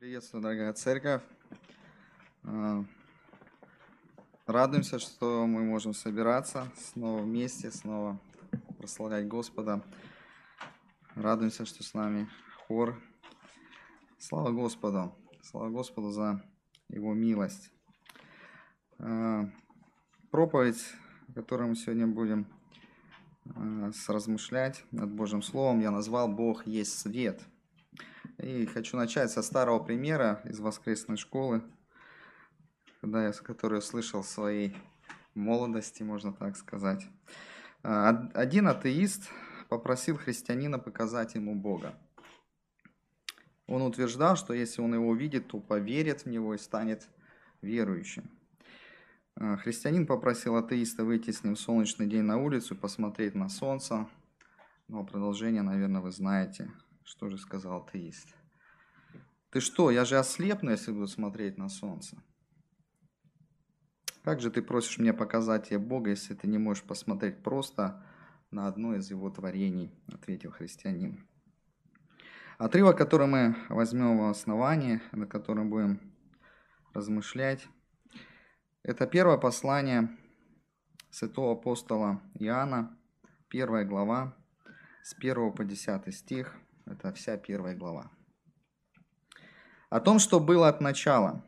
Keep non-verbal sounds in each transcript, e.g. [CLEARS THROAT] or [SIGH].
Приветствую, дорогая церковь. А, радуемся, что мы можем собираться снова вместе, снова прославлять Господа. Радуемся, что с нами хор. Слава Господу! Слава Господу за Его милость. А, проповедь, которую мы сегодня будем а, размышлять над Божьим Словом, я назвал «Бог есть свет». И хочу начать со старого примера из воскресной школы, когда я, который я слышал в своей молодости, можно так сказать. А, один атеист попросил христианина показать ему Бога. Он утверждал, что если он его увидит, то поверит в него и станет верующим. А, христианин попросил атеиста выйти с ним в солнечный день на улицу, посмотреть на солнце. Но продолжение, наверное, вы знаете. Что же сказал атеист? Ты что, я же ослепну, если буду смотреть на солнце. Как же ты просишь меня показать тебе Бога, если ты не можешь посмотреть просто на одно из его творений, ответил христианин. Отрывок, который мы возьмем в основании, на котором будем размышлять, это первое послание святого апостола Иоанна, первая глава, с 1 по 10 стих – это вся первая глава. О том, что было от начала,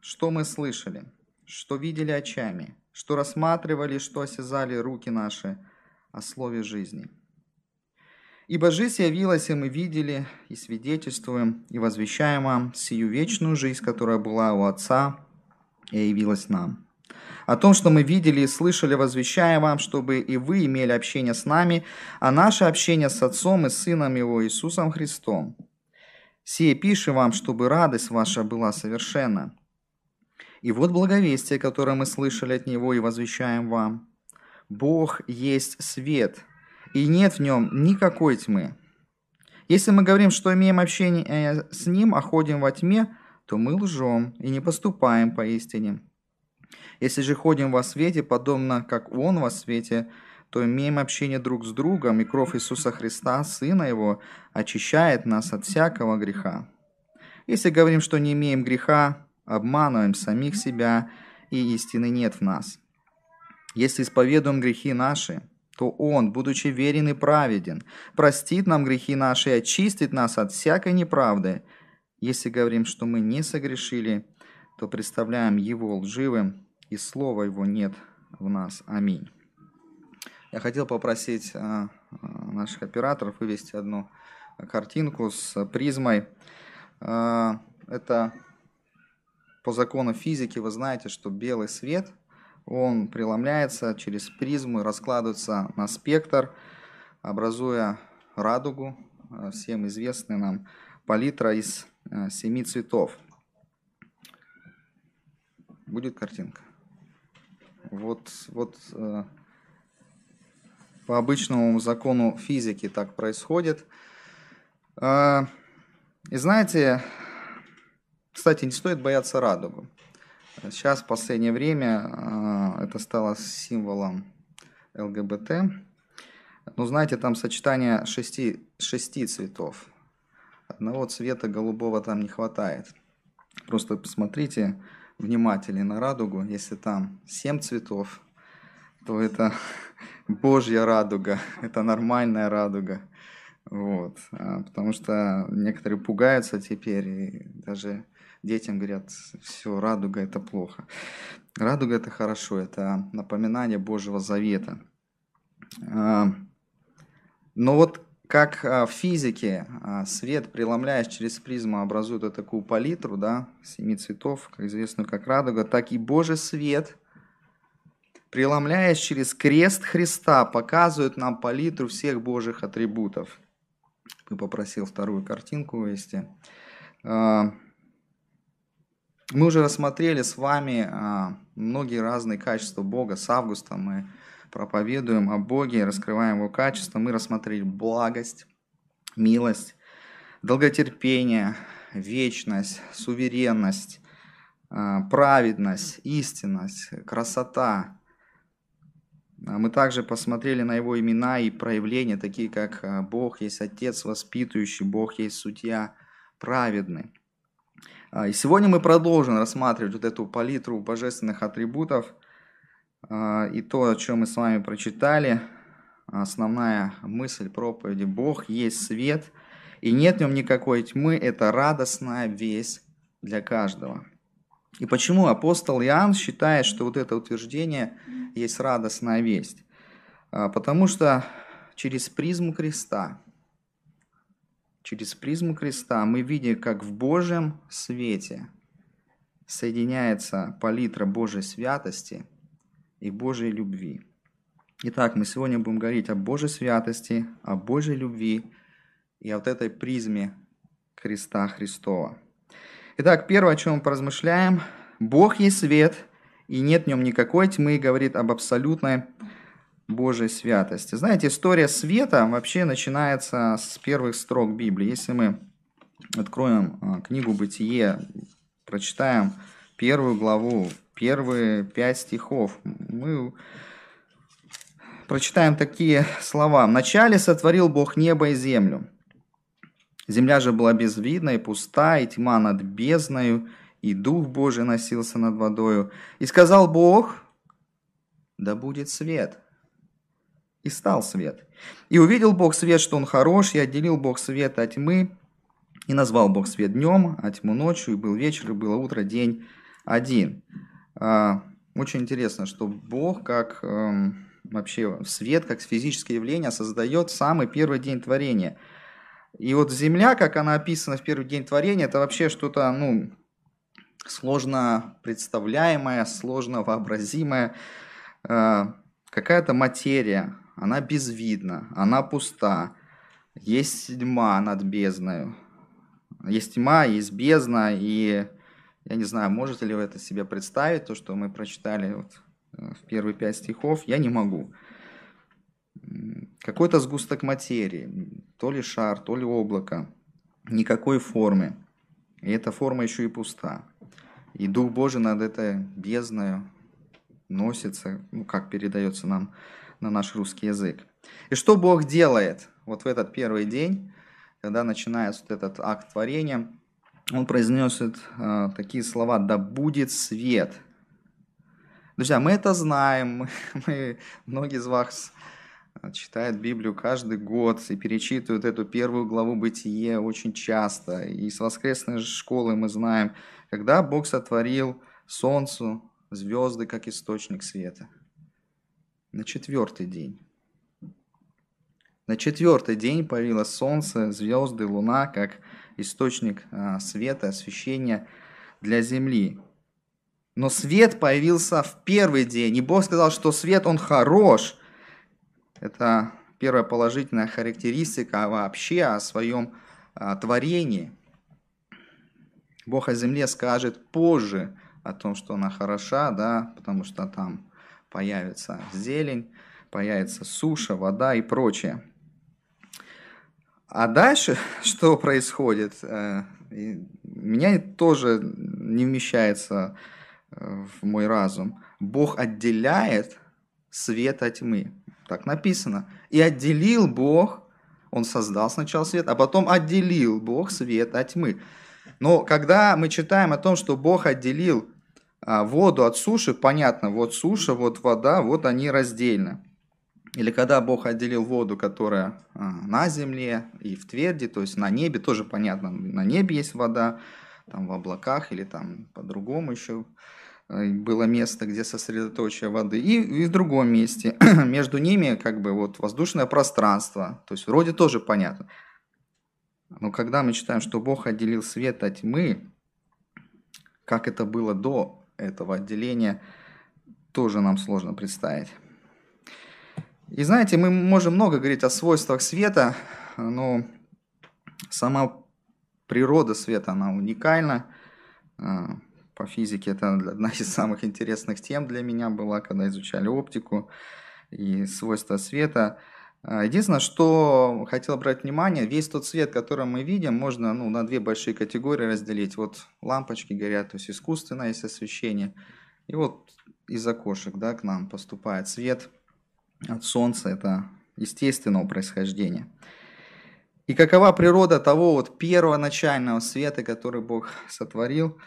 что мы слышали, что видели очами, что рассматривали, что осязали руки наши о слове жизни. Ибо жизнь явилась, и мы видели, и свидетельствуем, и возвещаем вам сию вечную жизнь, которая была у Отца, и явилась нам. О том, что мы видели и слышали, возвещаем вам, чтобы и вы имели общение с нами, а наше общение с Отцом и Сыном Его Иисусом Христом. Сие пишем вам, чтобы радость ваша была совершенна. И вот благовестие, которое мы слышали от Него и возвещаем вам. Бог есть свет, и нет в нем никакой тьмы. Если мы говорим, что имеем общение с Ним, а ходим во тьме, то мы лжем и не поступаем по истине. Если же ходим во свете, подобно как Он во свете, то имеем общение друг с другом, и кровь Иисуса Христа, Сына Его, очищает нас от всякого греха. Если говорим, что не имеем греха, обманываем самих себя, и истины нет в нас. Если исповедуем грехи наши, то Он, будучи верен и праведен, простит нам грехи наши и очистит нас от всякой неправды. Если говорим, что мы не согрешили, то представляем Его лживым, и слова Его нет в нас. Аминь. Я хотел попросить а, а, наших операторов вывести одну картинку с призмой. А, это по закону физики вы знаете, что белый свет, он преломляется через призму и раскладывается на спектр, образуя радугу, всем известный нам палитра из семи цветов. Будет картинка. Вот, вот э, по обычному закону физики так происходит. Э, и знаете, кстати, не стоит бояться радугу. Сейчас, в последнее время, э, это стало символом ЛГБТ. Но знаете, там сочетание шести, шести цветов. Одного цвета голубого там не хватает. Просто посмотрите, внимательнее на радугу. Если там семь цветов, то это [LAUGHS] Божья радуга, это нормальная радуга. Вот. А, потому что некоторые пугаются теперь, и даже детям говорят, все, радуга это плохо. Радуга это хорошо, это напоминание Божьего завета. А, но вот как а, в физике а, свет, преломляясь через призму, образует вот такую палитру, да, семи цветов, как известную как радуга, так и Божий свет, преломляясь через крест Христа, показывает нам палитру всех Божьих атрибутов. Ты попросил вторую картинку вывести. А, мы уже рассмотрели с вами многие разные качества Бога. С Августа мы проповедуем о Боге, раскрываем Его качества, мы рассмотрели благость, милость, долготерпение, вечность, суверенность, а, праведность, истинность, красота. А мы также посмотрели на его имена и проявления, такие как а, Бог есть Отец воспитывающий, Бог есть Судья праведный. И сегодня мы продолжим рассматривать вот эту палитру божественных атрибутов и то, о чем мы с вами прочитали. Основная мысль проповеди – Бог есть свет, и нет в нем никакой тьмы, это радостная весть для каждого. И почему апостол Иоанн считает, что вот это утверждение есть радостная весть? А, потому что через призму креста, через призму креста мы видим, как в Божьем свете соединяется палитра Божьей святости и Божьей любви. Итак, мы сегодня будем говорить о Божьей святости, о Божьей любви и о вот этой призме креста Христова. Итак, первое, о чем мы поразмышляем. Бог есть свет, и нет в нем никакой тьмы, говорит об абсолютной Божьей святости. Знаете, история света вообще начинается с первых строк Библии. Если мы откроем а, книгу «Бытие», прочитаем первую главу, первые пять стихов, мы прочитаем такие слова. «Вначале сотворил Бог небо и землю, Земля же была безвидна и пуста, и тьма над бездною, и Дух Божий носился над водою. И сказал Бог, да будет свет. И стал свет. И увидел Бог свет, что он хорош, и отделил Бог свет от тьмы, и назвал Бог свет днем, а тьму ночью, и был вечер, и было утро, день один. А, очень интересно, что Бог, как эм, вообще свет, как физическое явление, создает самый первый день творения – и вот Земля, как она описана в первый день творения, это вообще что-то, ну, сложно представляемое, сложно вообразимое. Э, какая-то материя, она безвидна, она пуста. Есть тьма над бездною. Есть тьма, есть бездна, и я не знаю, можете ли вы это себе представить, то, что мы прочитали вот э, в первые пять стихов, я не могу какой-то сгусток материи, то ли шар, то ли облако, никакой формы. И эта форма еще и пуста. И Дух Божий над этой бездной носится, ну как передается нам на наш русский язык. И что Бог делает вот в этот первый день, когда начинается вот этот акт творения, Он произносит э, такие слова «Да будет свет». Друзья, мы это знаем, [LAUGHS] мы, многие из вас читает Библию каждый год и перечитывают эту первую главу Бытие очень часто. И с воскресной школы мы знаем, когда Бог сотворил солнцу, звезды как источник света. На четвертый день. На четвертый день появилось солнце, звезды, луна как источник а, света, освещения для земли. Но свет появился в первый день, и Бог сказал, что свет, он хорош – это первая положительная характеристика вообще о своем а, творении. Бог о земле скажет позже о том, что она хороша, да, потому что там появится зелень, появится суша, вода и прочее. А дальше [LAUGHS] что происходит? Э, меня тоже не вмещается э, в мой разум. Бог отделяет свет от тьмы. Так написано. И отделил Бог, он создал сначала свет, а потом отделил Бог свет от тьмы. Но когда мы читаем о том, что Бог отделил а, воду от суши, понятно, вот суша, вот вода, вот они раздельно. Или когда Бог отделил воду, которая а, на земле и в тверди, то есть на небе, тоже понятно, на небе есть вода, там в облаках или там по-другому еще Э, было место, где сосредоточие воды, и, и в другом месте. [CLEARS THROAT] Между ними как бы вот воздушное пространство. То есть вроде тоже понятно. Но когда мы читаем, что Бог отделил свет от тьмы, как это было до этого отделения, тоже нам сложно представить. И знаете, мы можем много говорить о свойствах света, но сама природа света, она уникальна. А, по физике это одна [LAUGHS] из самых интересных тем для меня была, когда изучали оптику и свойства света. А, единственное, что хотел обратить внимание, весь тот свет, который мы видим, можно ну, на две большие категории разделить. Вот лампочки горят, то есть искусственное есть освещение. И вот из окошек да, к нам поступает свет от солнца, это естественного происхождения. И какова природа того вот первоначального света, который Бог сотворил,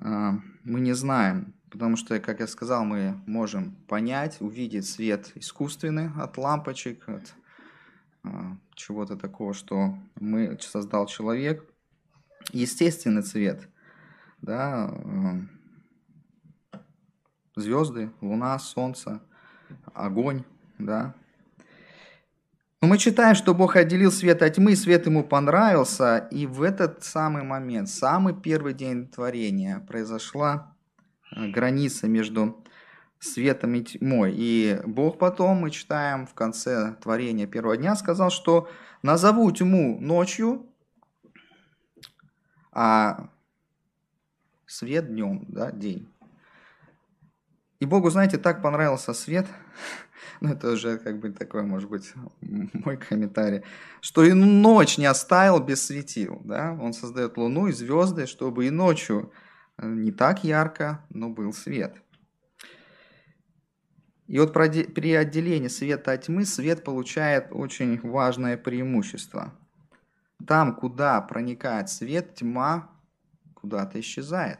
а, мы не знаем. Потому что, как я сказал, мы можем понять, увидеть свет искусственный от лампочек, от а, чего-то такого, что мы создал человек. Естественный цвет, да, а, звезды, луна, солнце, огонь, да, но мы читаем, что Бог отделил свет от тьмы, свет ему понравился, и в этот самый момент, самый первый день творения, произошла э, граница между светом и тьмой. И Бог потом, мы читаем в конце творения первого дня, сказал, что назову тьму ночью, а свет днем, да, день. И Богу, знаете, так понравился свет, [LAUGHS] ну это уже как бы такой, может быть, [LAUGHS] мой комментарий, что и ночь не оставил без светил, да, он создает луну и звезды, чтобы и ночью э, не так ярко, но был свет. И вот при отделении света от тьмы свет получает очень важное преимущество. Там, куда проникает свет, тьма куда-то исчезает.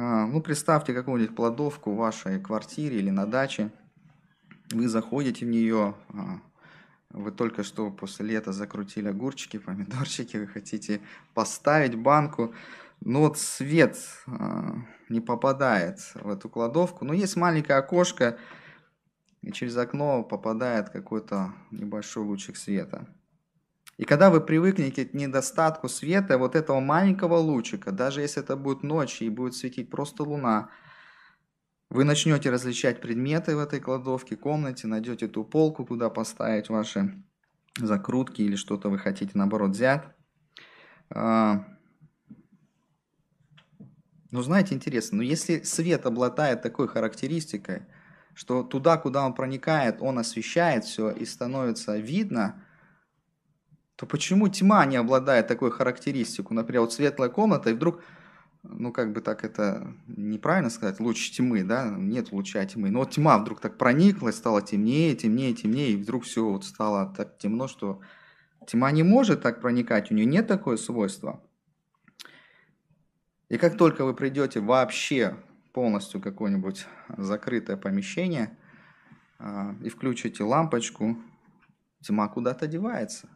А, ну, представьте какую-нибудь кладовку в вашей квартире или на даче. Вы заходите в нее, а, вы только что после лета закрутили огурчики, [LAUGHS] помидорчики, вы хотите поставить банку, но вот свет а, не попадает в эту кладовку. Но есть маленькое окошко, и через окно попадает какой-то небольшой лучик света. И когда вы привыкнете к недостатку света, вот этого маленького лучика, даже если это будет ночь и будет светить просто луна, вы начнете различать предметы в этой кладовке, комнате, найдете ту полку, куда поставить ваши закрутки или что-то вы хотите наоборот взять. А, ну, знаете, интересно, но если свет обладает такой характеристикой, что туда, куда он проникает, он освещает все и становится видно – то почему тьма не обладает такой характеристикой? Например, вот светлая комната, и вдруг, ну как бы так это неправильно сказать, луч тьмы, да, нет луча тьмы, но вот тьма вдруг так проникла, стало темнее, темнее, темнее, и вдруг все вот стало так темно, что тьма не может так проникать, у нее нет такое свойства. И как только вы придете вообще полностью какое-нибудь закрытое помещение а, и включите лампочку, тьма куда-то девается.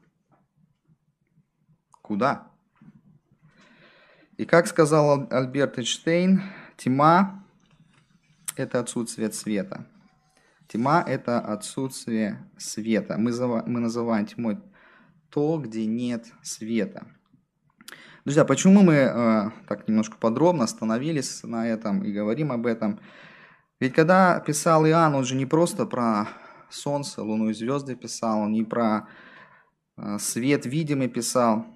Куда? И как сказал Альберт Эйнштейн, тьма – это отсутствие света. Тьма – это отсутствие света. Мы, мы называем тьмой то, где нет света. Друзья, почему мы э, так немножко подробно остановились на этом и говорим об этом? Ведь когда писал Иоанн, он же не просто про солнце, луну и звезды писал, он не про э, свет видимый писал,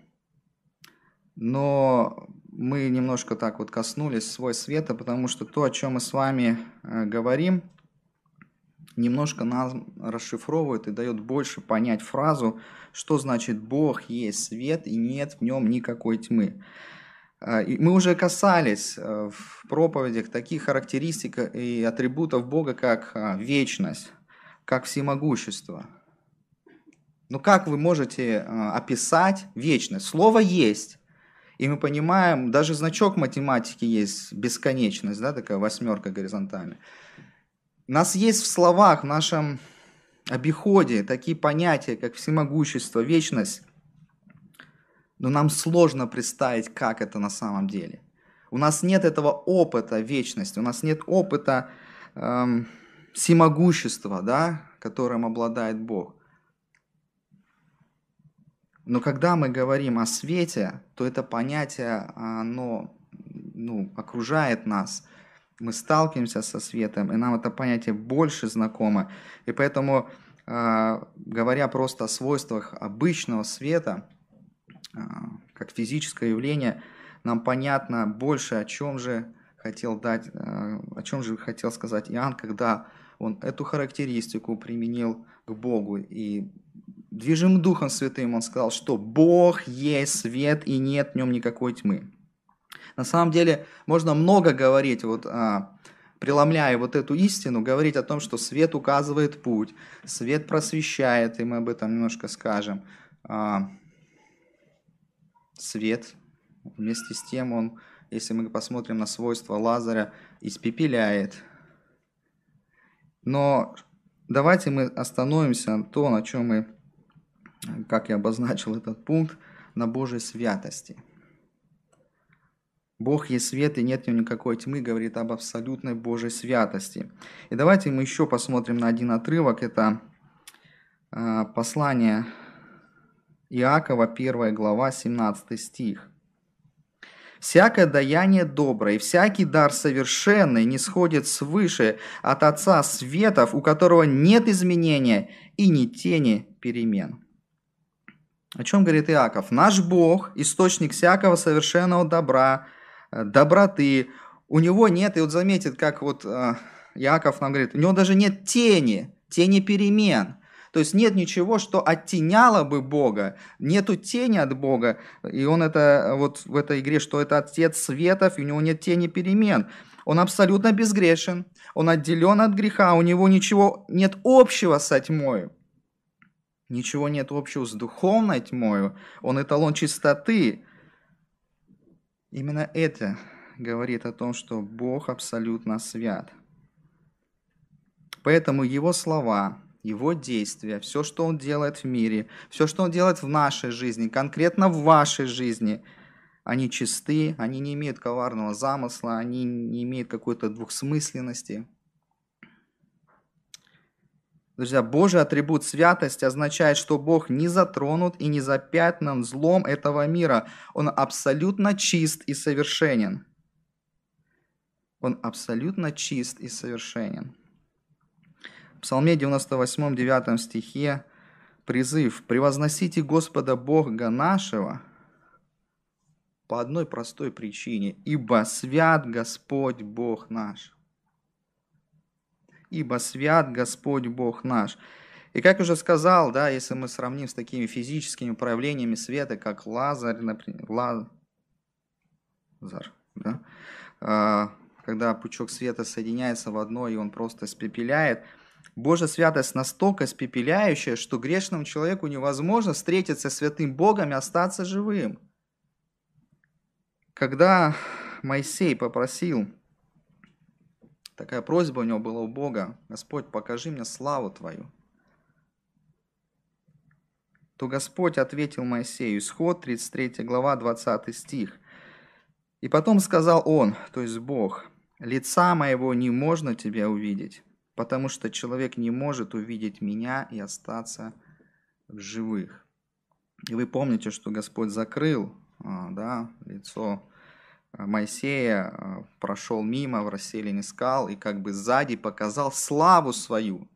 но мы немножко так вот коснулись свой света, потому что то, о чем мы с вами э, говорим, немножко нас расшифровывает и дает больше понять фразу, что значит Бог есть свет и нет в нем никакой тьмы. Э, и мы уже касались э, в проповедях таких характеристик и атрибутов Бога, как вечность, как всемогущество. Но как вы можете описать вечность? Слово есть. И мы понимаем, даже значок математики есть, бесконечность, да, такая восьмерка горизонтальная. У нас есть в словах, в нашем обиходе такие понятия, как всемогущество, вечность, но нам сложно представить, как это на самом деле. У нас нет этого опыта вечности, у нас нет опыта эм, всемогущества, да, которым обладает Бог. Но когда мы говорим о свете, то это понятие, оно ну, окружает нас. Мы сталкиваемся со светом, и нам это понятие больше знакомо. И поэтому, а, говоря просто о свойствах обычного света, а, как физическое явление, нам понятно больше, о чем же хотел дать, а, о чем же хотел сказать Иоанн, когда он эту характеристику применил к Богу и движим Духом Святым, он сказал, что Бог есть свет и нет в нем никакой тьмы. На самом деле можно много говорить вот о преломляя вот эту истину, говорить о том, что свет указывает путь, свет просвещает, и мы об этом немножко скажем. А, свет, вместе с тем он, если мы посмотрим на свойства Лазаря, испепеляет. Но давайте мы остановимся на том, на чем мы, как я обозначил этот пункт, на Божьей святости – Бог есть свет, и нет в нем никакой тьмы, говорит об абсолютной Божьей святости. И давайте мы еще посмотрим на один отрывок. Это а, послание Иакова, 1 глава, 17 стих. «Всякое даяние доброе и всякий дар совершенный не сходит свыше от Отца Светов, у которого нет изменения и ни тени перемен». О чем говорит Иаков? «Наш Бог – источник всякого совершенного добра, Э, доброты. У него нет, и вот заметит, как вот э, Яков нам говорит, у него даже нет тени, тени перемен. То есть нет ничего, что оттеняло бы Бога, нету тени от Бога. И он это вот в этой игре, что это Отец Светов, и у него нет тени перемен. Он абсолютно безгрешен, он отделен от греха, у него ничего нет общего со тьмой. Ничего нет общего с духовной тьмой. Он эталон чистоты. Именно это говорит о том, что Бог абсолютно свят. Поэтому Его слова, Его действия, все, что Он делает в мире, все, что Он делает в нашей жизни, конкретно в вашей жизни, они чисты, они не имеют коварного замысла, они не имеют какой-то двухсмысленности – Друзья, Божий атрибут святости означает, что Бог не затронут и не запятнан злом этого мира. Он абсолютно чист и совершенен. Он абсолютно чист и совершенен. В Псалме 98, 9 стихе призыв «Превозносите Господа Бога нашего» по одной простой причине, ибо свят Господь Бог наш ибо свят Господь Бог наш». И как уже сказал, да, если мы сравним с такими физическими проявлениями света, как Лазарь, например, Лазар, да, а, когда пучок света соединяется в одно, и он просто испепеляет, Божья святость настолько испепеляющая, что грешному человеку невозможно встретиться с святым Богом и остаться живым. Когда Моисей попросил Такая просьба у него была у Бога. Господь, покажи мне славу Твою. То Господь ответил Моисею, исход 33 глава 20 стих. И потом сказал он, то есть Бог, лица моего не можно тебя увидеть, потому что человек не может увидеть меня и остаться в живых. И вы помните, что Господь закрыл а, да, лицо Моисея э, прошел мимо в расселине скал и как бы сзади показал славу свою.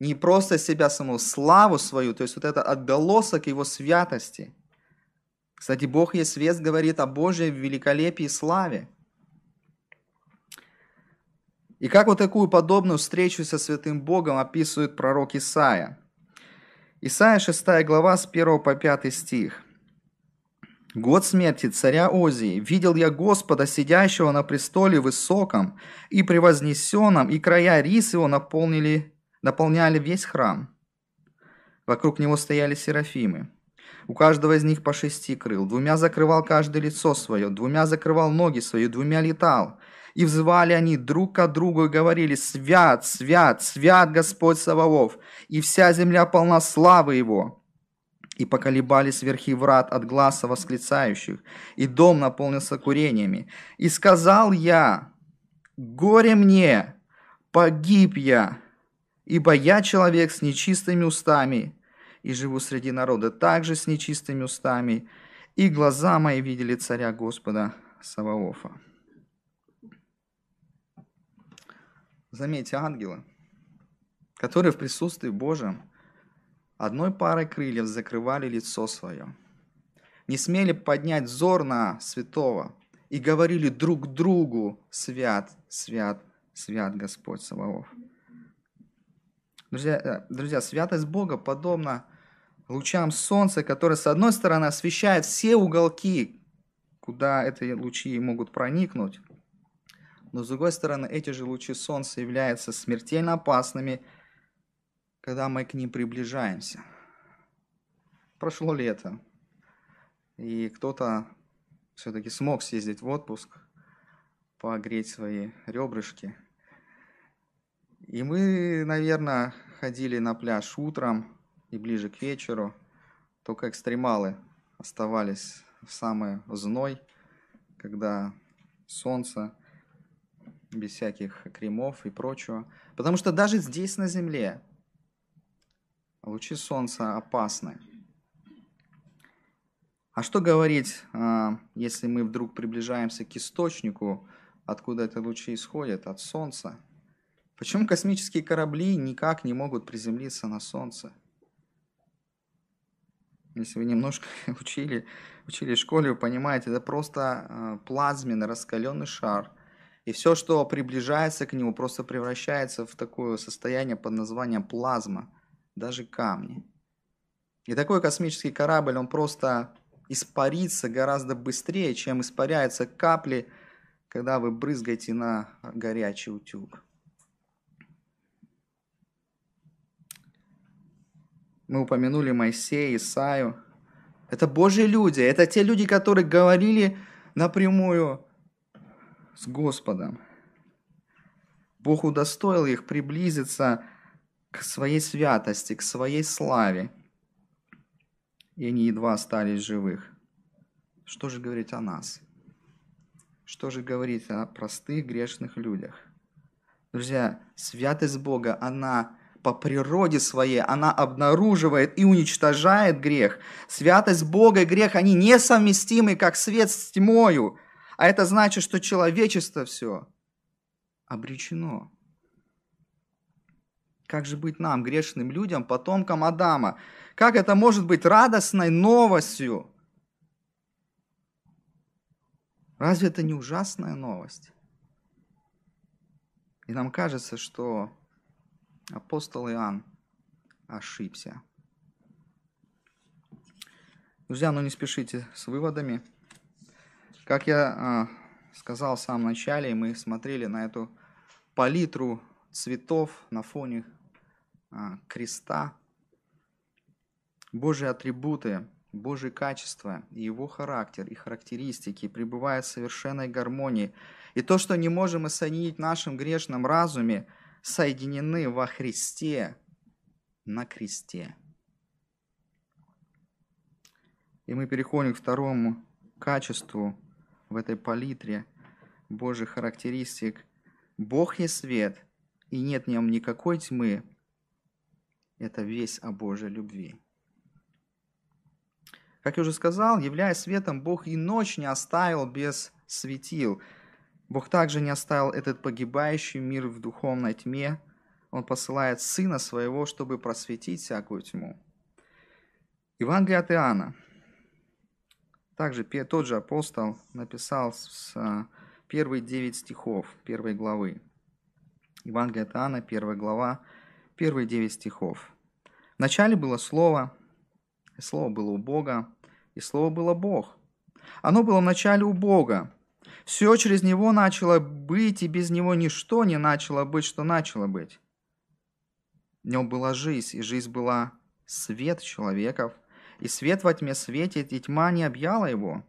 Не просто себя самого, славу свою, то есть вот это отголосок его святости. Кстати, Бог есть свет говорит о Божьей великолепии и славе. И как вот такую подобную встречу со святым Богом описывает пророк Исаия. Исаия 6 глава с 1 по 5 стих. Год смерти царя Озии видел я Господа, сидящего на престоле высоком и превознесенном, и края рис его наполнили, наполняли весь храм. Вокруг него стояли серафимы. У каждого из них по шести крыл. Двумя закрывал каждое лицо свое, двумя закрывал ноги свои, двумя летал. И взывали они друг к другу и говорили, «Свят, свят, свят Господь Саваоф, и вся земля полна славы Его» и поколебались верхи врат от глаза восклицающих, и дом наполнился курениями. И сказал я, горе мне, погиб я, ибо я человек с нечистыми устами, и живу среди народа также с нечистыми устами, и глаза мои видели царя Господа Саваофа. Заметьте, ангелы, которые в присутствии Божьем одной парой крыльев закрывали лицо свое. Не смели поднять взор на святого и говорили друг другу «Свят, свят, свят Господь Саваоф». Друзья, э, друзья, святость Бога подобна лучам солнца, которые с одной стороны освещает все уголки, куда эти лучи могут проникнуть, Но с другой стороны, эти же лучи солнца являются смертельно опасными, когда мы к ним приближаемся. Прошло лето, и кто-то все-таки смог съездить в отпуск, погреть свои ребрышки. И мы, наверное, ходили на пляж утром и ближе к вечеру. Только экстремалы оставались в самый зной, когда солнце без всяких кремов и прочего. Потому что даже здесь на Земле лучи солнца опасны. А что говорить, а, если мы вдруг приближаемся к источнику, откуда эти лучи исходят, от Солнца? Почему космические корабли никак не могут приземлиться на Солнце? Если вы немножко [LAUGHS] учили, учили в школе, вы понимаете, это просто а, плазменный раскаленный шар – и все, что приближается к нему, просто превращается в такое состояние под названием плазма, даже камни. И такой космический корабль, он просто испарится гораздо быстрее, чем испаряются капли, когда вы брызгаете на горячий утюг. Мы упомянули Моисея, Исаю. Это Божьи люди, это те люди, которые говорили напрямую с Господом. Бог удостоил их приблизиться к своей святости, к своей славе. И они едва остались живых. Что же говорить о нас? Что же говорить о простых грешных людях? Друзья, святость Бога, она по природе своей, она обнаруживает и уничтожает грех. Святость Бога и грех, они несовместимы, как свет с тьмою. А это значит, что человечество все обречено. Как же быть нам, грешным людям, потомкам Адама? Как это может быть радостной новостью? Разве это не ужасная новость? И нам кажется, что апостол Иоанн ошибся. Друзья, ну не спешите с выводами. Как я а, сказал в самом начале, мы смотрели на эту палитру цветов на фоне креста. Божьи атрибуты, Божьи качества и его характер и характеристики пребывают в совершенной гармонии. И то, что не можем мы соединить в нашем грешном разуме, соединены во Христе, на кресте. И мы переходим к второму качеству в этой палитре Божьих характеристик. Бог есть свет, и нет в нем никакой тьмы. Это весь о Божьей любви. Как я уже сказал, являясь светом, Бог и ночь не оставил без светил. Бог также не оставил этот погибающий мир в духовной тьме. Он посылает Сына Своего, чтобы просветить всякую тьму. Евангелие от Иоанна, также тот же апостол написал с а, первые девять стихов первой главы. Евангелие от Иоанна, первая глава, первые девять стихов. Вначале было Слово, и Слово было у Бога, и Слово было Бог. Оно было вначале у Бога. Все через Него начало быть, и без Него ничто не начало быть, что начало быть. В нем была жизнь, и жизнь была свет человеков – и свет во тьме светит, и тьма не объяла его.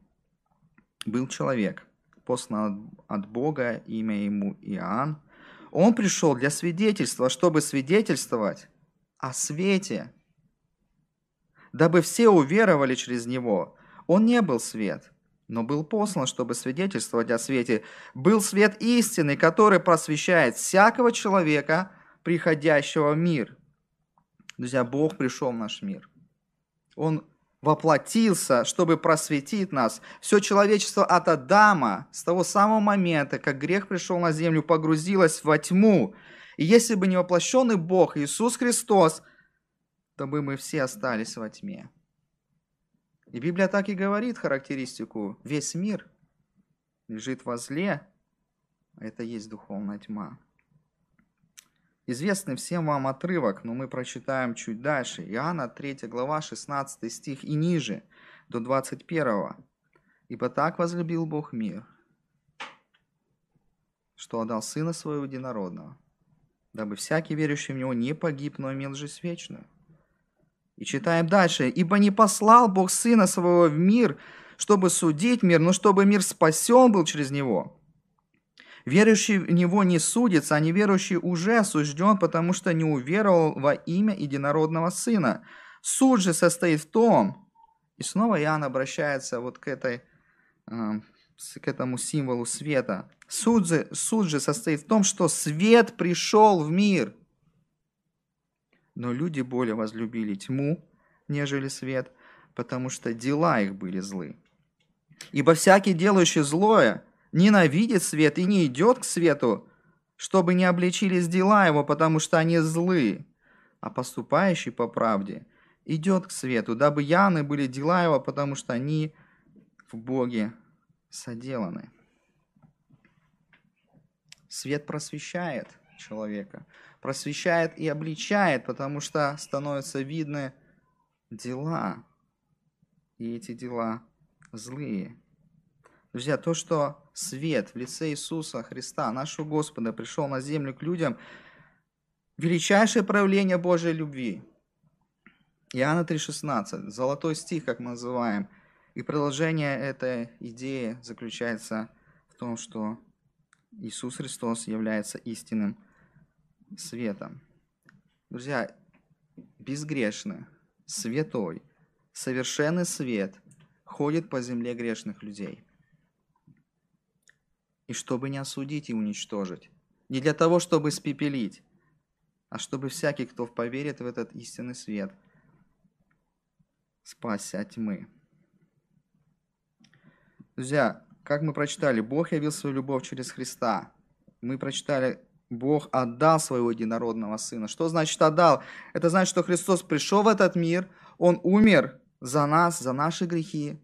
Был человек, послан от Бога, имя ему Иоанн. Он пришел для свидетельства, чтобы свидетельствовать о свете, дабы все уверовали через него. Он не был свет, но был послан, чтобы свидетельствовать о свете. Был свет истины, который просвещает всякого человека, приходящего в мир. Друзья, Бог пришел в наш мир – он воплотился, чтобы просветить нас. Все человечество от Адама, с того самого момента, как грех пришел на землю, погрузилось во тьму. И если бы не воплощенный Бог, Иисус Христос, то бы мы все остались во тьме. И Библия так и говорит характеристику. Весь мир лежит во зле, а это есть духовная тьма. Известный всем вам отрывок, но мы прочитаем чуть дальше. Иоанна 3 глава 16 стих и ниже, до 21. «Ибо так возлюбил Бог мир, что отдал Сына Своего Единородного, дабы всякий верующий в Него не погиб, но имел жизнь вечную. И читаем дальше. «Ибо не послал Бог Сына Своего в мир, чтобы судить мир, но чтобы мир спасен был через Него». Верующий в Него не судится, а неверующий уже осужден, потому что не уверовал во имя единородного Сына. Суд же состоит в том, и снова Иоанн обращается вот к, этой, э, к этому символу света. Суд же, суд же состоит в том, что свет пришел в мир. Но люди более возлюбили тьму, нежели свет, потому что дела их были злы. Ибо всякий, делающий злое, ненавидит свет и не идет к свету, чтобы не обличились дела его, потому что они злы, а поступающий по правде идет к свету, дабы яны были дела его, потому что они в Боге соделаны. Свет просвещает человека, просвещает и обличает, потому что становятся видны дела, и эти дела злые. Друзья, то, что свет в лице Иисуса Христа, нашего Господа, пришел на землю к людям, величайшее проявление Божьей любви. Иоанна 3,16, золотой стих, как мы называем. И продолжение этой идеи заключается в том, что Иисус Христос является истинным светом. Друзья, безгрешный, святой, совершенный свет ходит по земле грешных людей – и чтобы не осудить и уничтожить. Не для того, чтобы испепелить, а чтобы всякий, кто поверит в этот истинный свет, спасся от тьмы. Друзья, как мы прочитали, Бог явил свою любовь через Христа. Мы прочитали, Бог отдал своего единородного Сына. Что значит отдал? Это значит, что Христос пришел в этот мир, Он умер за нас, за наши грехи,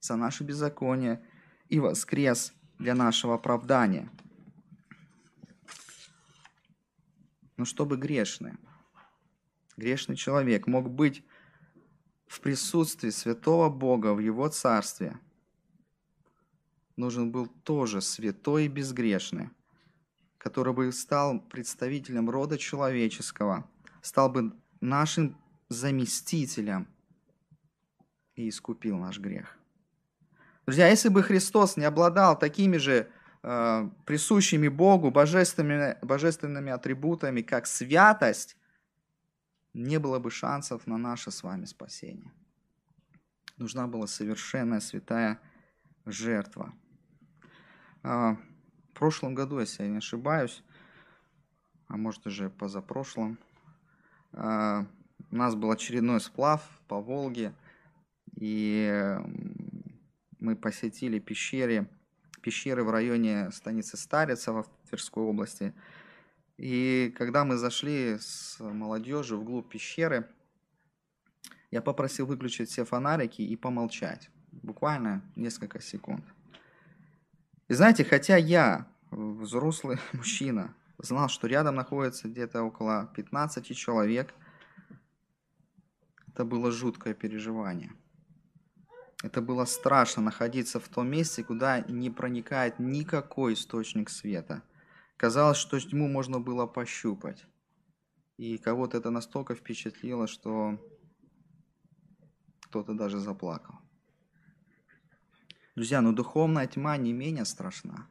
за наши беззакония и воскрес для нашего оправдания. Но чтобы грешный, грешный человек мог быть в присутствии святого Бога в Его Царстве, нужен был тоже святой и безгрешный, который бы стал представителем рода человеческого, стал бы нашим заместителем и искупил наш грех. Друзья, если бы Христос не обладал такими же э, присущими Богу божественными, божественными атрибутами, как святость, не было бы шансов на наше с вами спасение. Нужна была совершенная святая жертва. Э, в прошлом году, если я не ошибаюсь, а может уже позапрошлом, э, у нас был очередной сплав по Волге, и мы посетили пещеры, пещеры в районе станицы Старица в Тверской области. И когда мы зашли с молодежью вглубь пещеры, я попросил выключить все фонарики и помолчать. Буквально несколько секунд. И знаете, хотя я, взрослый [LAUGHS] мужчина, знал, что рядом находится где-то около 15 человек, это было жуткое переживание. Это было страшно находиться в том месте, куда не проникает никакой источник света. Казалось, что тьму можно было пощупать. И кого-то это настолько впечатлило, что кто-то даже заплакал. Друзья, но духовная тьма не менее страшна.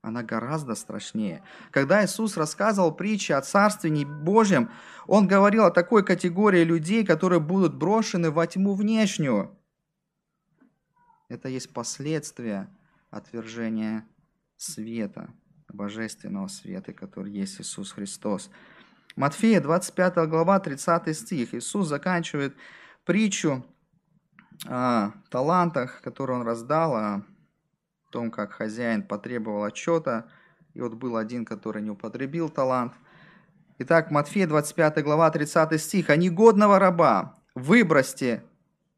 Она гораздо страшнее. Когда Иисус рассказывал притчи о Царстве Божьем, Он говорил о такой категории людей, которые будут брошены во тьму внешнюю. Это есть последствия отвержения света, божественного света, который есть Иисус Христос. Матфея, 25 глава, 30 стих. Иисус заканчивает притчу о талантах, которые он раздал, о том, как хозяин потребовал отчета, и вот был один, который не употребил талант. Итак, Матфея, 25 глава, 30 стих. «А негодного раба выбросьте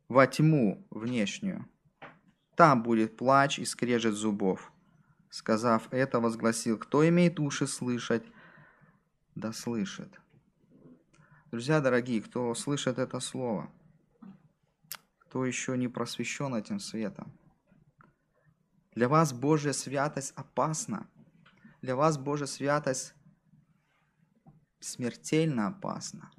во тьму внешнюю, там будет плач и скрежет зубов. Сказав это, возгласил, кто имеет уши слышать, да слышит. Друзья дорогие, кто слышит это слово, кто еще не просвещен этим светом, для вас Божья святость опасна. Для вас Божья святость смертельно опасна.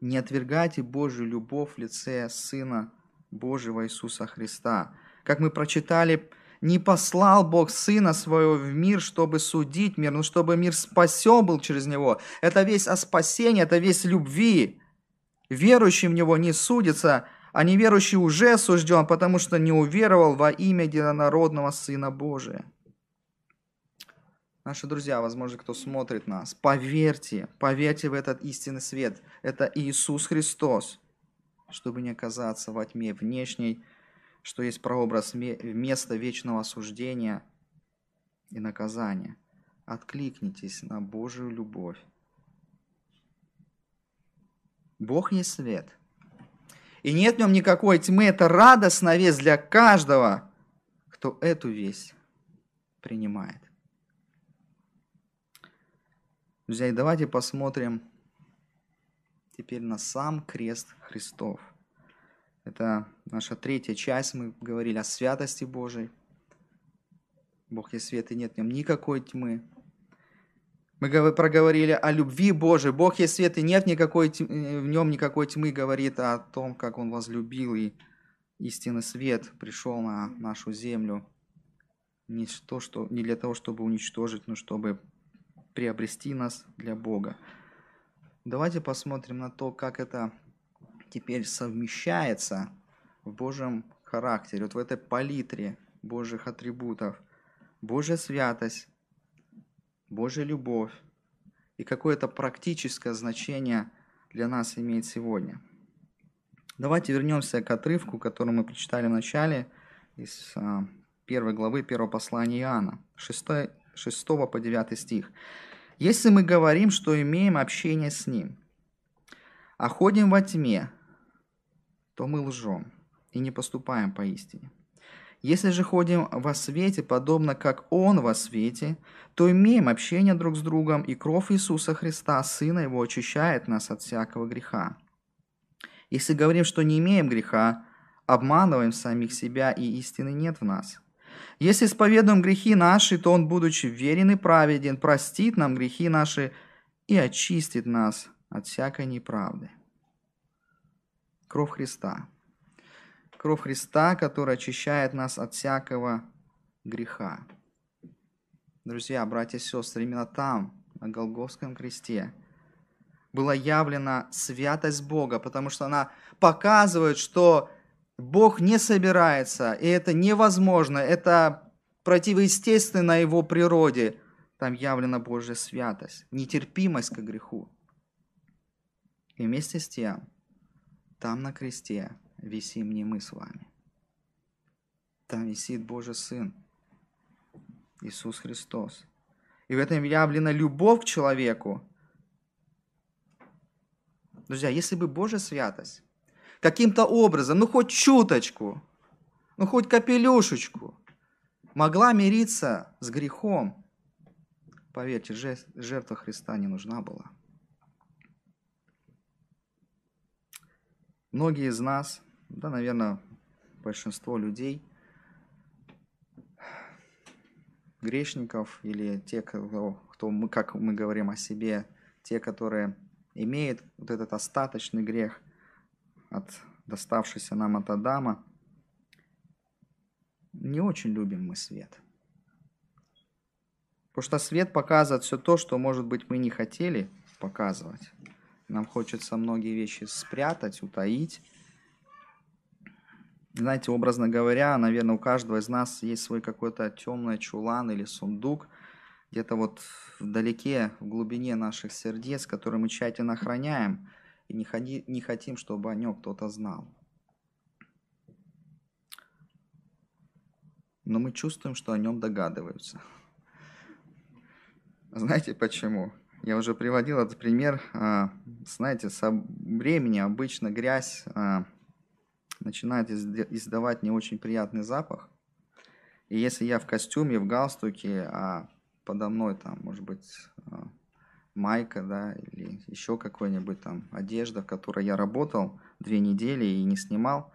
Не отвергайте Божью любовь в лице Сына Божьего Иисуса Христа. Как мы прочитали, не послал Бог Сына Своего в мир, чтобы судить мир, но чтобы мир спасен был через Него. Это весь о спасении, это весь любви. Верующий в Него не судится, а неверующий уже осужден, потому что не уверовал во имя единородного Сына Божия. Наши друзья, возможно, кто смотрит нас, поверьте, поверьте в этот истинный свет. Это Иисус Христос, чтобы не оказаться во тьме внешней, что есть прообраз места вечного осуждения и наказания. Откликнитесь на Божию любовь. Бог есть свет. И нет в нем никакой тьмы. Это радостная весть для каждого, кто эту весть принимает. Друзья, давайте посмотрим теперь на сам крест Христов. Это наша третья часть. Мы говорили о святости Божией. Бог есть свет, и нет в нем никакой тьмы. Мы проговорили о любви Божией. Бог есть свет, и нет никакой, в нем никакой тьмы. Говорит о том, как Он возлюбил, и истинный свет пришел на нашу землю. Не, то, что, не для того, чтобы уничтожить, но чтобы приобрести нас для Бога. Давайте посмотрим на то, как это теперь совмещается в Божьем характере, вот в этой палитре Божьих атрибутов. Божья святость, Божья любовь и какое-то практическое значение для нас имеет сегодня. Давайте вернемся к отрывку, который мы прочитали в начале из а, первой главы первого послания Иоанна, 6, 6 по 9 стих. «Если мы говорим, что имеем общение с Ним, а ходим во тьме, то мы лжем и не поступаем поистине. Если же ходим во свете, подобно как Он во свете, то имеем общение друг с другом, и кровь Иисуса Христа, Сына Его, очищает нас от всякого греха. Если говорим, что не имеем греха, обманываем самих себя, и истины нет в нас. Если исповедуем грехи наши, то Он, будучи верен и праведен, простит нам грехи наши и очистит нас от всякой неправды. Кровь Христа. Кровь Христа, которая очищает нас от всякого греха. Друзья, братья и сестры, именно там, на Голгофском кресте, была явлена святость Бога, потому что она показывает, что Бог не собирается, и это невозможно, это противоестественно Его природе. Там явлена Божья святость, нетерпимость к греху. И вместе с тем, там на кресте висим не мы с вами. Там висит Божий Сын, Иисус Христос. И в этом явлена любовь к человеку. Друзья, если бы Божья святость каким-то образом, ну хоть чуточку, ну хоть капелюшечку, могла мириться с грехом, поверьте, жертва Христа не нужна была. Многие из нас, да, наверное, большинство людей, грешников или те, кто, кто мы, как мы говорим о себе, те, которые имеют вот этот остаточный грех от доставшийся нам от Адама, не очень любим мы свет. Потому что свет показывает все то, что, может быть, мы не хотели показывать. Нам хочется многие вещи спрятать, утаить. Знаете, образно говоря, наверное, у каждого из нас есть свой какой-то темный чулан или сундук, где-то вот вдалеке, в глубине наших сердец, который мы тщательно охраняем и не, ходи, не хотим, чтобы о нем кто-то знал. Но мы чувствуем, что о нем догадываются. Знаете почему? Я уже приводил этот пример. А, знаете, со времени обычно грязь а, начинает издавать не очень приятный запах. И если я в костюме, в галстуке, а подо мной там, может быть, а, майка, да, или еще какой-нибудь там одежда, в которой я работал две недели и не снимал,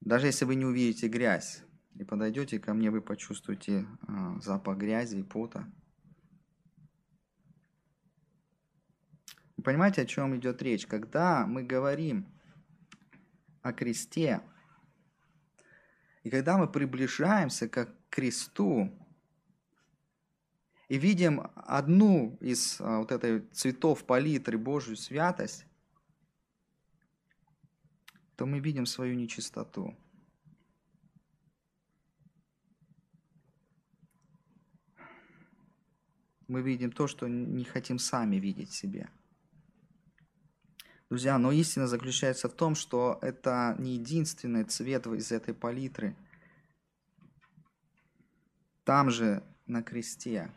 даже если вы не увидите грязь, и подойдете ко мне, вы почувствуете а, запах грязи и пота. Понимаете, о чем идет речь? Когда мы говорим о кресте, и когда мы приближаемся к кресту и видим одну из а, вот этой цветов палитры Божью святость, то мы видим свою нечистоту. Мы видим то, что не хотим сами видеть в себе. Друзья, но истина заключается в том, что это не единственный цвет из этой палитры. Там же, на кресте,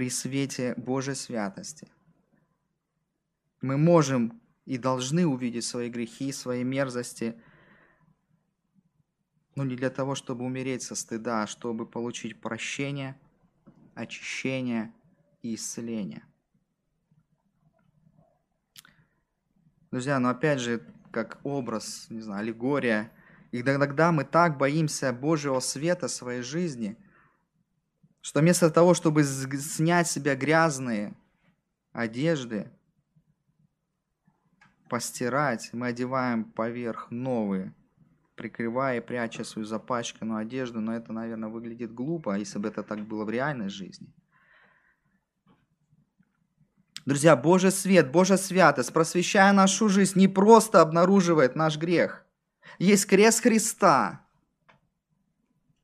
при свете Божьей святости, мы можем и должны увидеть свои грехи, свои мерзости, но не для того, чтобы умереть со стыда, а чтобы получить прощение, очищение и исцеление. Друзья, но опять же, как образ, не знаю, аллегория, и иногда мы так боимся Божьего света своей жизни, что вместо того, чтобы снять с себя грязные одежды, постирать, мы одеваем поверх новые, прикрывая и пряча свою запачканную одежду, но это, наверное, выглядит глупо, если бы это так было в реальной жизни. Друзья, Божий свет, Божья святость, просвещая нашу жизнь, не просто обнаруживает наш грех. Есть крест Христа,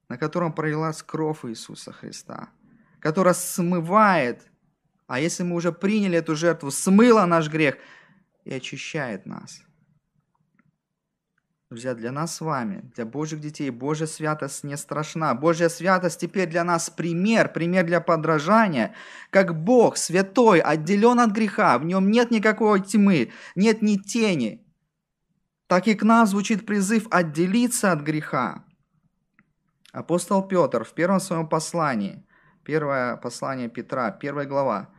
на котором пролилась кровь Иисуса Христа, которая смывает, а если мы уже приняли эту жертву, смыла наш грех – и очищает нас. Друзья, для нас с вами, для Божьих детей, Божья святость не страшна. Божья святость теперь для нас пример, пример для подражания. Как Бог святой, отделен от греха, в нем нет никакой тьмы, нет ни тени. Так и к нам звучит призыв отделиться от греха. Апостол Петр в первом своем послании, первое послание Петра, первая глава,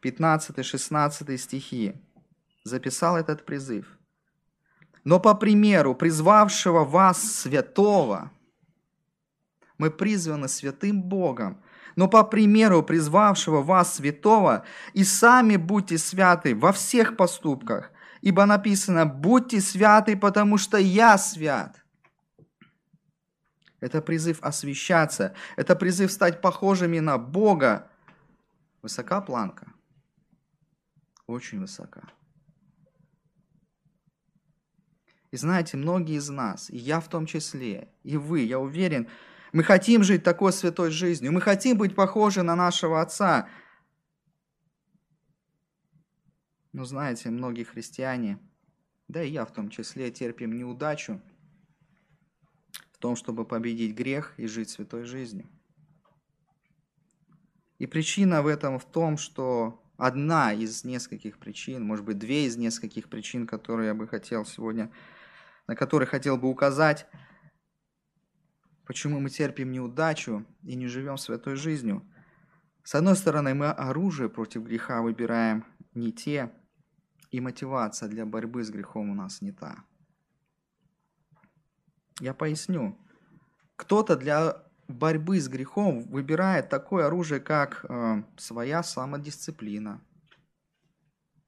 15-16 стихи, записал этот призыв. Но по примеру призвавшего вас святого, мы призваны святым Богом, но по примеру призвавшего вас святого, и сами будьте святы во всех поступках, ибо написано, будьте святы, потому что я свят. Это призыв освящаться, это призыв стать похожими на Бога. Высока планка? Очень высока. И знаете, многие из нас, и я в том числе, и вы, я уверен, мы хотим жить такой святой жизнью, мы хотим быть похожи на нашего Отца. Но знаете, многие христиане, да и я в том числе, терпим неудачу том, чтобы победить грех и жить святой жизнью. И причина в этом в том, что одна из нескольких причин, может быть, две из нескольких причин, которые я бы хотел сегодня на который хотел бы указать, почему мы терпим неудачу и не живем святой жизнью. С одной стороны, мы оружие против греха выбираем не те, и мотивация для борьбы с грехом у нас не та. Я поясню. Кто-то для борьбы с грехом выбирает такое оружие, как э, своя самодисциплина.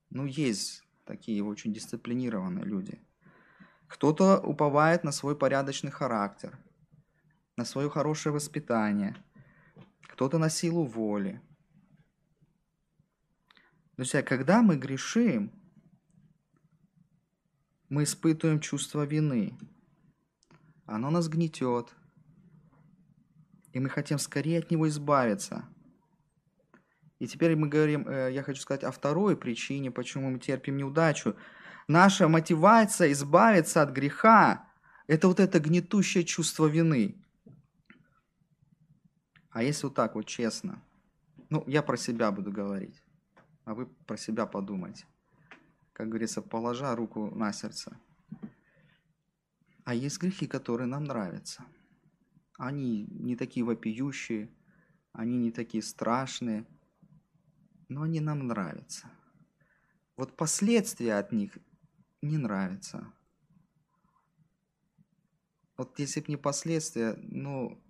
Ну, есть такие очень дисциплинированные люди. Кто-то уповает на свой порядочный характер, на свое хорошее воспитание, кто-то на силу воли. Друзья, когда мы грешим, мы испытываем чувство вины. Оно нас гнетет, и мы хотим скорее от него избавиться. И теперь мы говорим, э, я хочу сказать о второй причине, почему мы терпим неудачу – Наша мотивация избавиться от греха – это вот это гнетущее чувство вины. А если вот так вот честно, ну, я про себя буду говорить, а вы про себя подумайте. Как говорится, положа руку на сердце. А есть грехи, которые нам нравятся. Они не такие вопиющие, они не такие страшные, но они нам нравятся. Вот последствия от них не нравится. вот если бы не последствия, ну,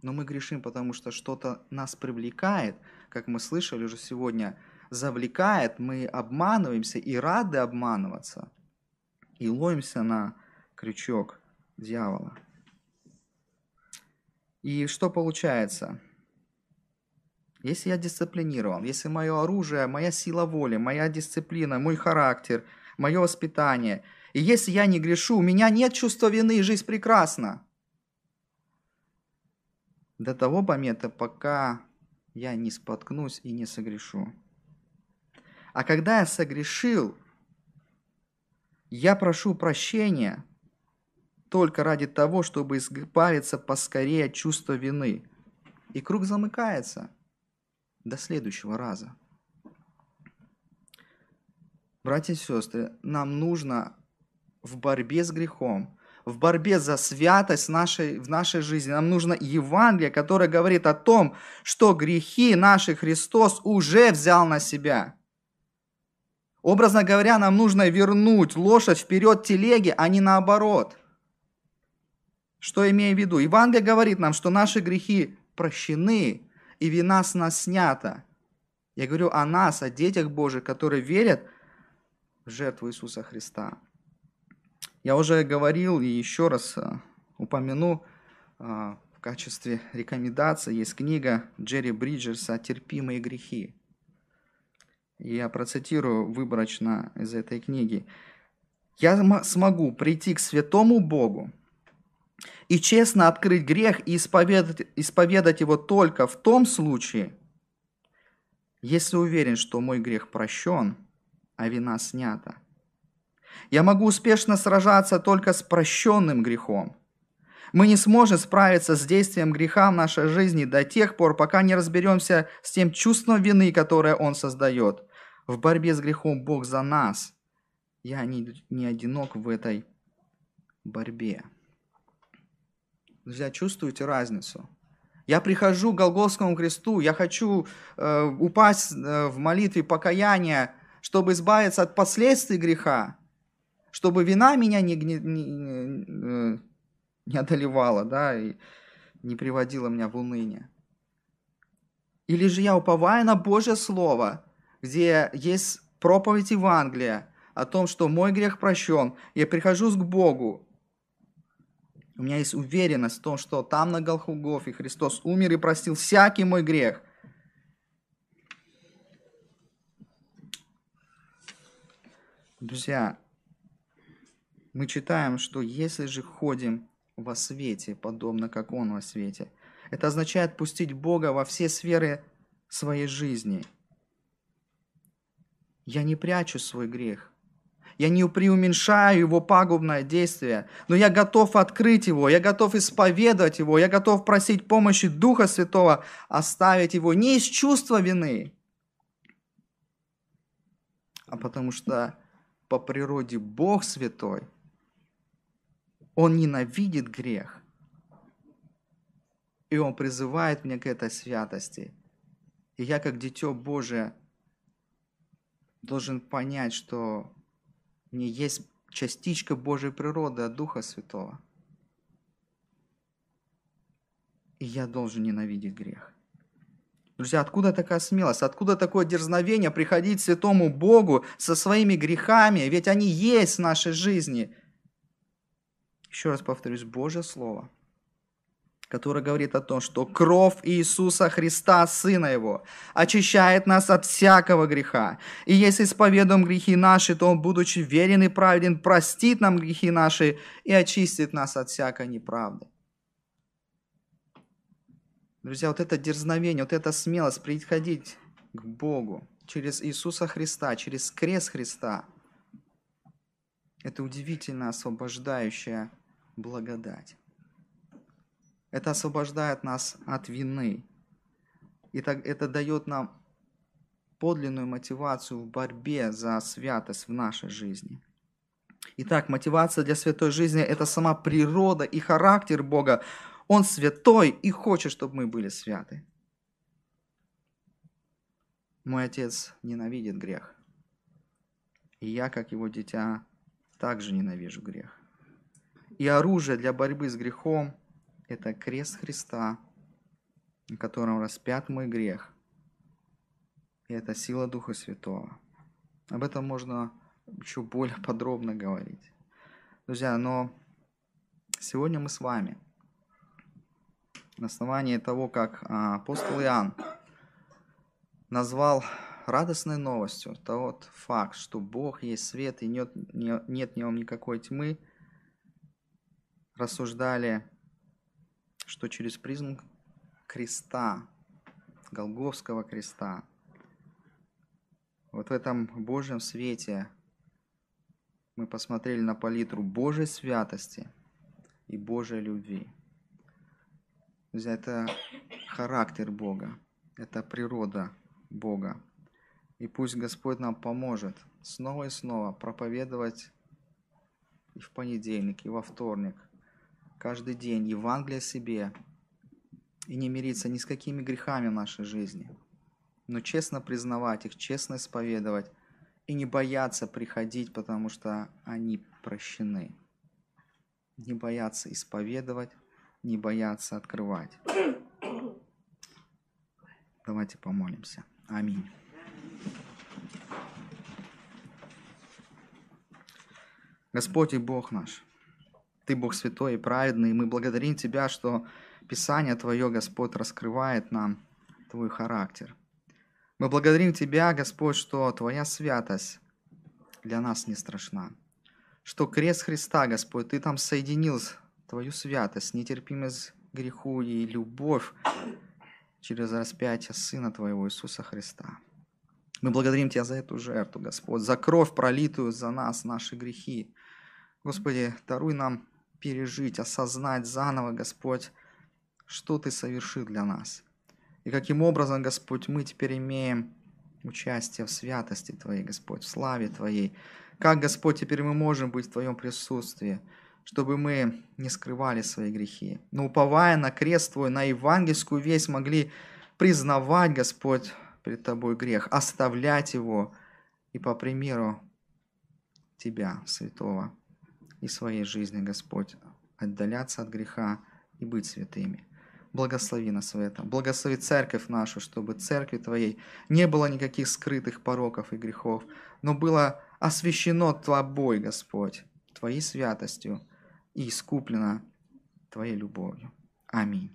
но мы грешим, потому что что-то нас привлекает, как мы слышали уже сегодня, завлекает, мы обманываемся и рады обманываться, и ловимся на крючок дьявола. И что получается? Если я дисциплинирован, если мое оружие, моя сила воли, моя дисциплина, мой характер, мое воспитание, и если я не грешу, у меня нет чувства вины, жизнь прекрасна. До того момента, пока я не споткнусь и не согрешу. А когда я согрешил, я прошу прощения только ради того, чтобы избавиться поскорее от чувства вины. И круг замыкается – до следующего раза. Братья и сестры, нам нужно в борьбе с грехом, в борьбе за святость нашей, в нашей жизни, нам нужно Евангелие, которое говорит о том, что грехи наши Христос уже взял на себя. Образно говоря, нам нужно вернуть лошадь вперед телеги, а не наоборот. Что имею в виду? Евангелие говорит нам, что наши грехи прощены, и вина с нас снята. Я говорю о нас, о детях Божьих, которые верят в жертву Иисуса Христа. Я уже говорил и еще раз э, упомяну э, в качестве рекомендации есть книга Джерри Бриджерса «Терпимые грехи». Я процитирую выборочно из этой книги. «Я смогу прийти к святому Богу, и честно открыть грех и исповедать, исповедать его только в том случае, если уверен, что мой грех прощен, а вина снята. Я могу успешно сражаться только с прощенным грехом. Мы не сможем справиться с действием греха в нашей жизни до тех пор, пока не разберемся с тем чувством вины, которое он создает. В борьбе с грехом Бог за нас. Я не, не одинок в этой борьбе. Друзья, чувствуете разницу? Я прихожу к Голгофскому кресту, я хочу э, упасть э, в молитве покаяния, чтобы избавиться от последствий греха, чтобы вина меня не, не, не, э, не одолевала, да, и не приводила меня в уныние. Или же я уповаю на Божье Слово, где есть проповедь Евангелия о том, что мой грех прощен, я прихожу к Богу, у меня есть уверенность в том, что там на Голхугофе Христос умер и простил всякий мой грех. Друзья, мы читаем, что если же ходим во свете, подобно как Он во свете, это означает пустить Бога во все сферы своей жизни. Я не прячу свой грех. Я не преуменьшаю его пагубное действие, но я готов открыть его, я готов исповедовать его, я готов просить помощи Духа Святого, оставить его не из чувства вины, а потому что по природе Бог Святой, Он ненавидит грех. И Он призывает меня к этой святости. И я, как дитё Божие, должен понять, что мне есть частичка Божьей природы от Духа Святого. И я должен ненавидеть грех. Друзья, откуда такая смелость? Откуда такое дерзновение приходить к святому Богу со своими грехами? Ведь они есть в нашей жизни. Еще раз повторюсь, Божье Слово – который говорит о том, что кровь Иисуса Христа, Сына Его, очищает нас от всякого греха. И если исповедуем грехи наши, то Он, будучи верен и праведен, простит нам грехи наши и очистит нас от всякой неправды. Друзья, вот это дерзновение, вот эта смелость приходить к Богу через Иисуса Христа, через крест Христа, это удивительно освобождающая благодать. Это освобождает нас от вины. И так, это дает нам подлинную мотивацию в борьбе за святость в нашей жизни. Итак, мотивация для святой жизни – это сама природа и характер Бога. Он святой и хочет, чтобы мы были святы. Мой отец ненавидит грех. И я, как его дитя, также ненавижу грех. И оружие для борьбы с грехом – это крест Христа, на котором распят мой грех. И это сила Духа Святого. Об этом можно еще более [LAUGHS] подробно говорить. Друзья, но сегодня мы с вами на основании того, как а, апостол Иоанн назвал радостной новостью тот факт, что Бог есть свет и нет, нет в нем никакой тьмы, рассуждали, что через призму креста, Голговского креста, вот в этом Божьем свете мы посмотрели на палитру Божьей святости и Божьей любви. Друзья, это характер Бога, это природа Бога. И пусть Господь нам поможет снова и снова проповедовать и в понедельник, и во вторник, каждый день Евангелие себе, и не мириться ни с какими грехами в нашей жизни, но честно признавать их, честно исповедовать, и не бояться приходить, потому что они прощены. Не бояться исповедовать, не бояться открывать. Давайте помолимся. Аминь. Господь и Бог наш, Ты Бог святой и праведный, и мы благодарим Тебя, что Писание Твое, Господь, раскрывает нам Твой характер. Мы благодарим Тебя, Господь, что Твоя святость для нас не страшна. Что крест Христа, Господь, Ты там соединил Твою святость, нетерпимость греху и любовь через распятие Сына Твоего Иисуса Христа. Мы благодарим Тебя за эту жертву, Господь, за кровь, пролитую за нас, наши грехи. Господи, даруй нам пережить, осознать заново, Господь, что Ты совершил для нас. И каким образом, Господь, мы теперь имеем участие в святости Твоей, Господь, в славе Твоей. Как, Господь, теперь мы можем быть в Твоем присутствии, чтобы мы не скрывали свои грехи, но уповая на крест Твой, на евангельскую весть, могли признавать, Господь, перед Тобой грех, оставлять его и по примеру Тебя, Святого, и своей жизни, Господь, отдаляться от греха и быть святыми. Благослови нас в этом. Благослови церковь нашу, чтобы церкви Твоей не было никаких скрытых пороков и грехов, но было освящено Тобой, Господь, Твоей святостью и искуплено Твоей любовью. Аминь.